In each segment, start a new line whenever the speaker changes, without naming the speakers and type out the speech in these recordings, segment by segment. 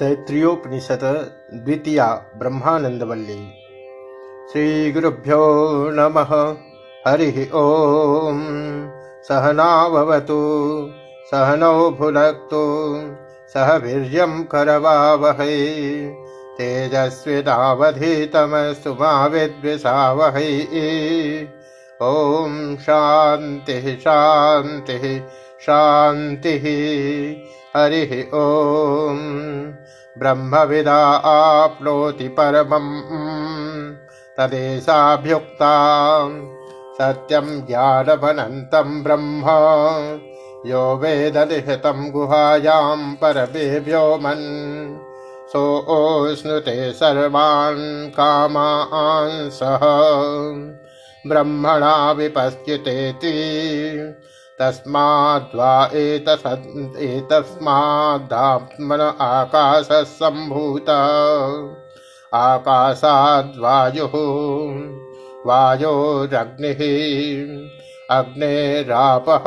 तैत्तिरीयोपनिषत् द्वितीया ब्रह्मानन्दवल्ली। श्रीगुरुभ्यो नमः। हरिः ॐ सहनाववतु सहनौ भुनक्तु। सह वीर्यं करवावहै। तेजस्विनावधीतमस्तु मा विद्विषावहै ॐ शान्तिः शान्तिः शान्तिः। हरिः ॐ ब्रह्मविदा आप्नोति परमम्। तदेशाभ्युक्ता सत्यं ज्ञानमनन्तं ब्रह्म। यो वेदनिहितं गुहायां परमे व्योमन् सोऽश्नुते सर्वान् कामान् सह। ब्रह्मणा विपश्चितेति तस्माद्वा एतस्मादात्मन आकाशः सम्भूत। आकाशाद्वायुः वायोरग्निः अग्नेरापः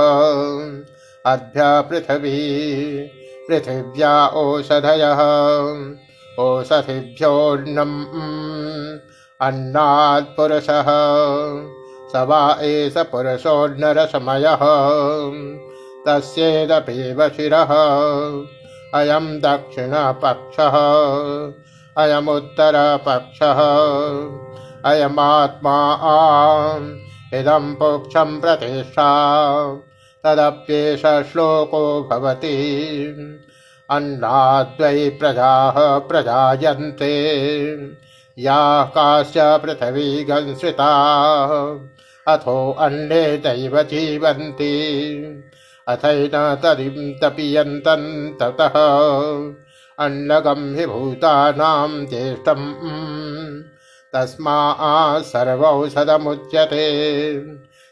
अद्य पृथिवी पृथिव्या ओषधयः ओषधिभ्योऽन्नम् अन्नात्पुरुषः स वा एष पुरुषोन्नरसमयः तस्येदपि शिरः अयं दक्षिणपक्षः। अयमुत्तरपक्षः अयमात्मा इदं पुक्षं प्रतिष्ठा। तदप्येष श्लोको भवति। अन्नाद्वै प्रजाः प्रजायन्ते। याः काश्च पृथिवी अथो अन्ये दैव जीवन्ति। अथैन तदिं तपीयन्तन् ततः। अन्नगं हि भूतानां ज्येष्ठम्। तस्मा सर्वौषधमुच्यते।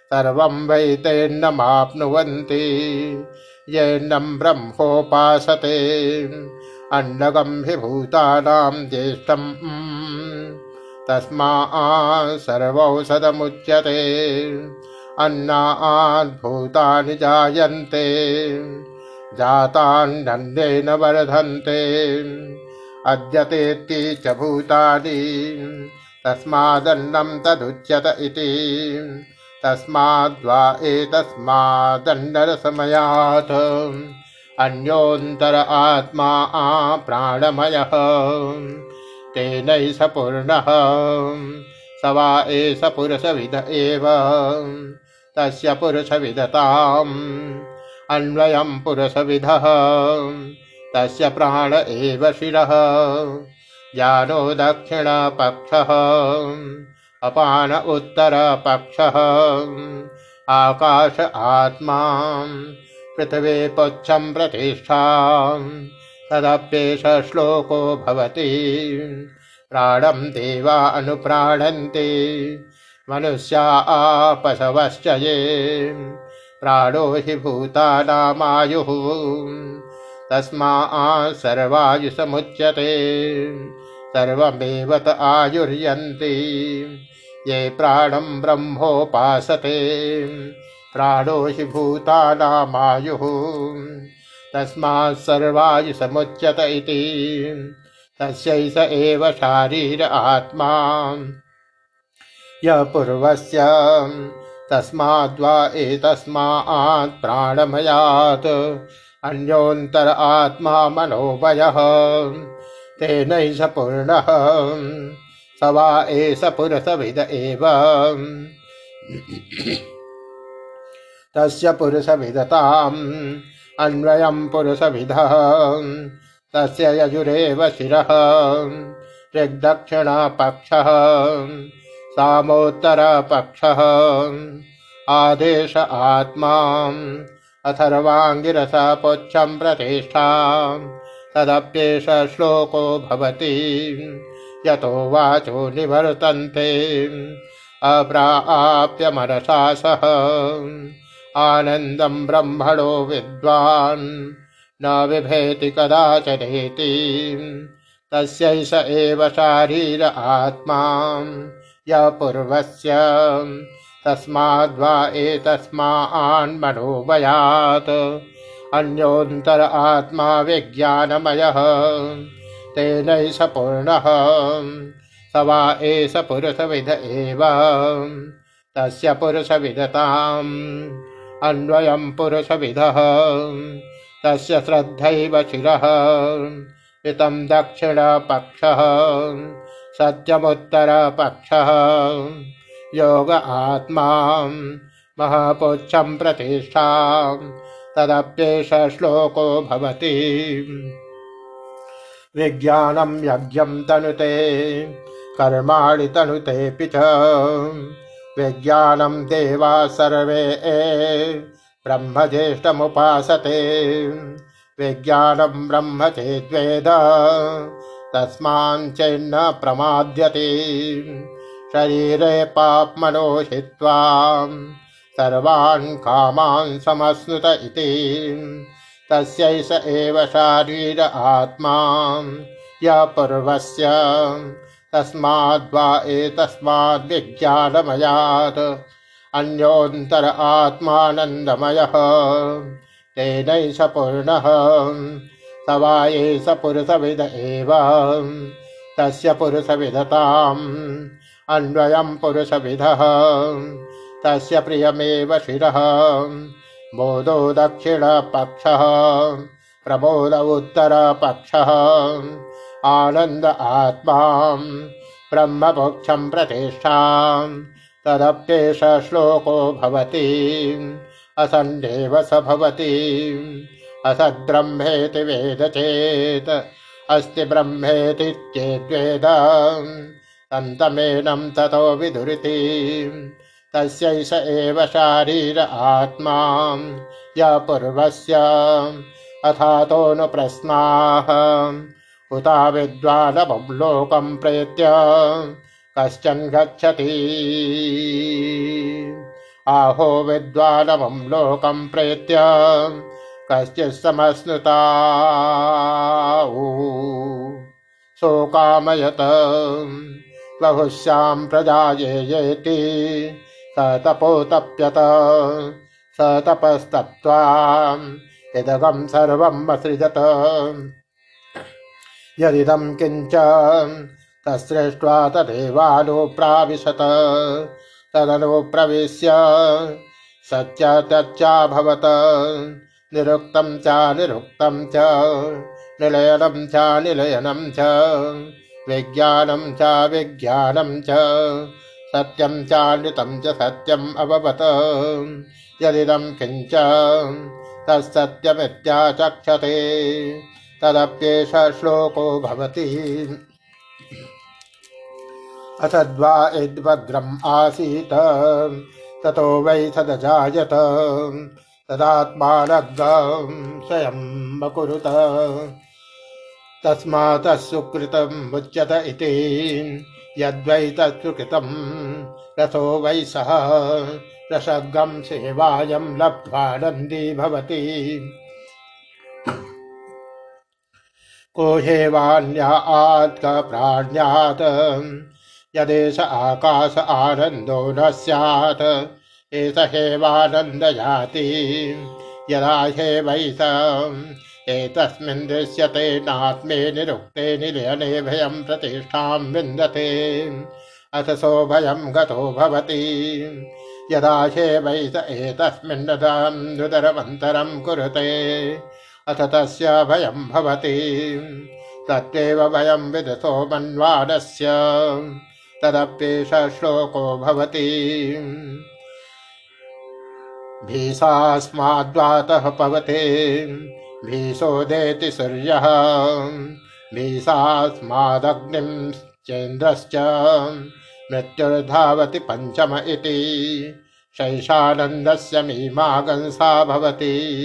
सर्वं वै तेन्नमाप्नुवन्ति। येन्नं ब्रह्मोपासते। अन्नगं हि भूतानां ज्येष्ठम्। तस्मा सर्वौषधमुच्यते। अन्नाद्भूतानि जायन्ते। जातान्नन्देन वर्धन्ते। अद्यतेति च भूतानि। तस्मादन्नं तदुच्यत इति। तस्माद्वा एतस्मादन्नरसमयात्। अन्योन्तर आत्मा प्राणमयः तेनै स पूर्णः। स वा एष पुरुषविद एव। तस्य पुरुषविदताम्। अन्वयं पुरुषविधः। तस्य प्राण एव शिरः। ज्ञानो दक्षिणपक्षः। अपान उत्तरपक्षः। आकाश आत्मा पृथिवी पुच्छं प्रतिष्ठा तदप्येष श्लोको भवति। प्राणं देवा अनुप्राणन्ति। मनुष्या आपशवश्च ये। प्राणो हि भूतानामायुः। तस्मा सर्वायुसमुच्यते। त आयुर्यन्ति। ये प्राणं ब्रह्मोपासते। प्राणो हि भूतानामायुः तस्मात् सर्वायुसमुच्यत इति। तस्यैष एव शारीर आत्मा। य पूर्वस्य तस्माद्वा एतस्मात् प्राणमयात्। अन्योन्तर आत्मा मनोमयः तेनैष पूर्णः। स वा एष पुरुषविद एव। तस्य पुरुषविदताम्। अन्वयं पुरुषविधः। तस्य यजुरेव शिरः ऋग्दक्षिणपक्षः सामोत्तरपक्षः। आदेश आत्मा अथर्वाङ्गिरसा पुच्छं प्रतिष्ठा। तदप्येष श्लोको भवति यतो वाचो निवर्तन्ते। अप्राप्य मनसा सह आनन्दं ब्रह्मणो विद्वान् न बिभेति कदाचनेति तस्यैष एव शारीर आत्मा य पूर्वस्य। तस्माद्वा एतस्मान्मनोभयात् अन्योन्तर आत्मा विज्ञानमयः तेनैष पूर्णः। स वा एष पुरुषविद एव तस्य पुरुषविदताम् अन्वयम् पुरुषविदः तस्य श्रद्धैव शिरः। इतं दक्षिणपक्षः। सत्यमुत्तरपक्षः। योग आत्मा। महापुच्छं प्रतिष्ठा तदप्येष श्लोको भवति। विज्ञानं यज्ञं तनुते। कर्माणि तनुतेऽपि च विज्ञानं देवा सर्वे। ब्रह्मज्येष्ठमुपासते। विज्ञानं ब्रह्म चेद्वेद तस्माञ्चैन्न प्रमाद्यते। शरीरे पाप्मनो हित्वा सर्वान् कामान् समश्नुत इति। तस्यैष एव शारीर आत्मा। य पूर्वस्य तस्माद्वा एतस्माद्विज्ञानमयात्। अन्योऽन्तर आत्मानन्दमयः। तेनैष पूर्णः। स वा एष पुरुषविद एव। तस्य पुरुषविदताम्। अन्वयम् पुरुषविदः तस्य प्रियमेव शिरः। बोधो दक्षिणपक्षः। प्रबोध उत्तरपक्षः। आनन्द आत्मा ब्रह्मपक्षम् प्रतिष्ठाम् तदप्येष श्लोको भवति। असन्नेव स भवति। असद्ब्रह्मेति वेद चेत् अस्ति ब्रह्मेति चेद्वेद। तन्तमेनं ततो विदुरिति। तस्यैष एव शारीर आत्मा य पूर्वस्य। अथातो न प्रश्नाः उता विद्वानवं लोकं प्रेत्य कश्चन गच्छति। आहो विद्वानवं लोकं प्रेत्य कश्चित् समश्नुता शोकामयत बहुश्यां प्रजा येति स तपोतप्यत स तपस्तप्त्वा यदगं सर्वम् असृजत यदिदं किञ्च तत्सृष्ट्वा तदेवानुप्राविशत, तदनुप्रविश्य सत्य तच्चाभवत निरुक्तं च निरुक्तं च, निलयनं च निलयनं च, विज्ञानं च विज्ञानं च, सत्यं चानृतं च, सत्यम् अभवत्। यदिदं किञ्च तत्सत्यमित्याचक्षते तदप्येष श्लोको भवति असद्वा यद्भद्रम् आसीत्, ततो वै सदजायत तदात्मानग्गं स्वयम् अकुरुत तस्मात् सुकृतम् मुच्यत इति, यद्वै तत्सुकृतम् रथो वै सः रसगं सेवायं लब्ध्वा नन्दी भवति। को कोहेवान्या आत्कप्राण्यात् यदेश आकाश आनंदो न स्यात्। एष हेवानन्दयाति यदा हेवैष एतस्मिन् दृश्यते नात्मे निरुक्ते निलयने भयं प्रतिष्ठां विन्दते। अथ सोभयं गतो भवति। यदा हेवैष एतस्मिन् ददां दुदरमन्तरं कुरुते। अथ तस्य भयं भवति। तत्त्वेव भयं विदतो मन्वानस्य तदप्येष श्लोको भवति। भीषास्माद्वातः पवते। भीषोदेति सूर्यः। भीषास्मादग्निं चेन्द्रश्च। मृत्युर्धावति पञ्चम इति। शैषानन्दस्य मीमागंसा भवति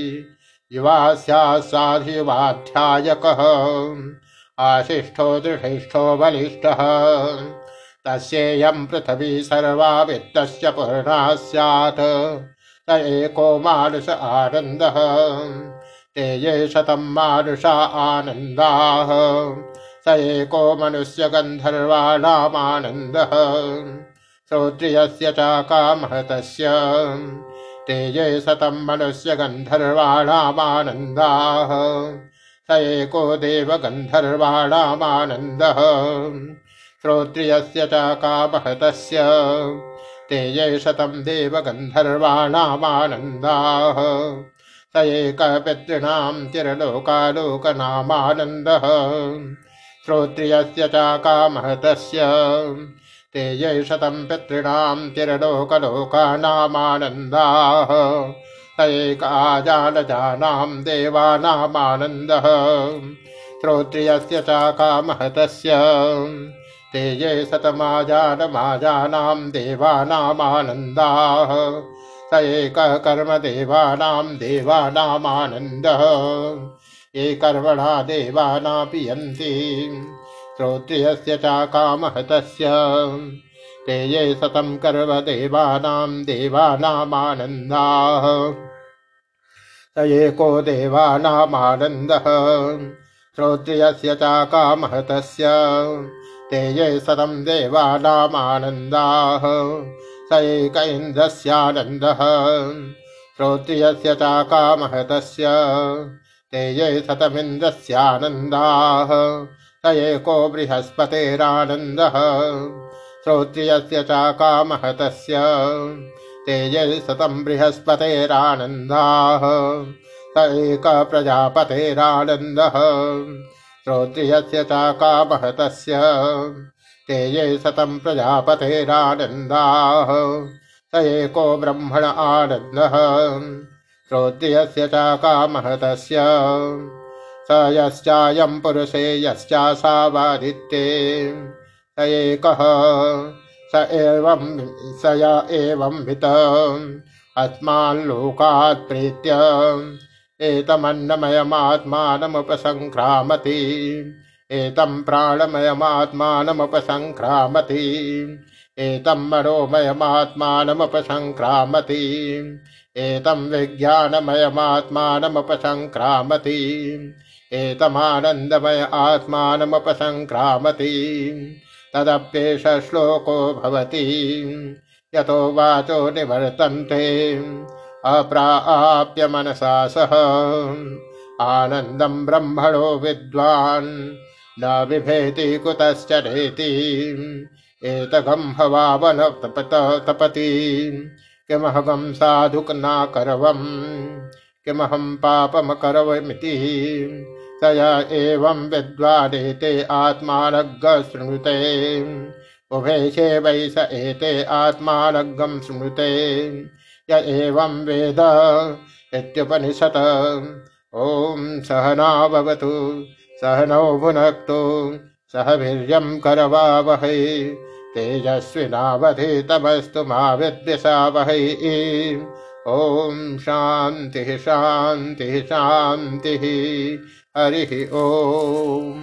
युवा स्यासाधियुवाध्यायकः आशिष्ठो दृढिष्ठो बलिष्ठः। तस्येयं पृथिवी सर्वा वित्तस्य पूर्णा स्यात्। स एको मानुष आनन्दः। ते ये शतं मानुषा आनन्दाः। स एको मनुष्य गन्धर्वाणामानन्दः। श्रोत्रियस्य च कामः तस्य ते ये शतं मनुष्य गन्धर्वाणामानन्दाः। स एको देवगन्धर्वाणामानन्दः। श्रोत्रियस्य च कामहतस्य। तेजय शतं देवगन्धर्वाणामानन्दाः। स एकपितॄणां चिरलोकालोकनामानन्दः श्रोत्रियस्य च कामहतस्य तेजय शतं पितॄणां चिरलोकलोकानामानन्दाः स एकाजानजानां देवानामानन्दः। श्रोत्रियस्य च कामहतस्य तेजे शतमाजानमाजानां देवानामानन्दाः। स एकः कर्म देवानां देवानामानन्दः। ये कर्मणा देवानापि यन्ति श्रोत्रियस्य च कामहतस्य ते ये शतं कर्म देवानां देवानामानन्दाः। स एको देवानामानन्दः। श्रोत्रियस्य च कामहतस्य ते ये शतं देवानामानन्दाः। स एक इन्द्रस्यानन्दः। श्रोत्रियस्य च कामहतस्य ते ये शतमिन्द्रस्यानन्दाः स एको बृहस्पतेरानन्दः। श्रोत्रियस्य च कामहतस्य ते ये शतं बृहस्पतेरानन्दाः। स एक प्रजापतेरानन्दः। श्रोत्रियस्य च कामहतस्य ते ये शतं प्रजापतेरानन्दाः। स एको ब्रह्मण आनन्दः। श्रोत्रियस्य च कामहतस्य स यश्चायं पुरुषे यश्चासावादित्ये स एकः, स एवं, स य एवं वित। अस्मान् लोकात् प्रीत्य एतमन्नमयमात्मानमुपसङ्क्रामति एतं प्राणमयमात्मानमुपसङ्क्रामति एतं मनोमयमात्मानमुपसङ्क्रामति एतं विज्ञानमयमात्मानमुपसङ्क्रामति एतमानन्दमय आत्मानमुपसङ्क्रामति तदप्येष श्लोको भवति। यतो वाचो निवर्तन्ते। अप्राप्य मनसा सह। आनन्दं ब्रह्मणो विद्वान्। न बिभेति कुतश्च नेति भवावन तपत तपति। किमहगं साधुक नाकरवम्। किमहं पापमकरवमिति। तया एवं विद्वानेते आत्मानग् शृणुते उभे वै स एते आत्मानग्गं शृणुते य एवं वेद इत्युपनिषत्। ॐ सहना भवतु, सहनौ भुनक्तु, सह वीर्यं करवावहै। तेजस्विनावधितमस्तु मा विद्विषावहै। ॐ शान्तिः शान्तिः शान्तिः। हरिः ओम्।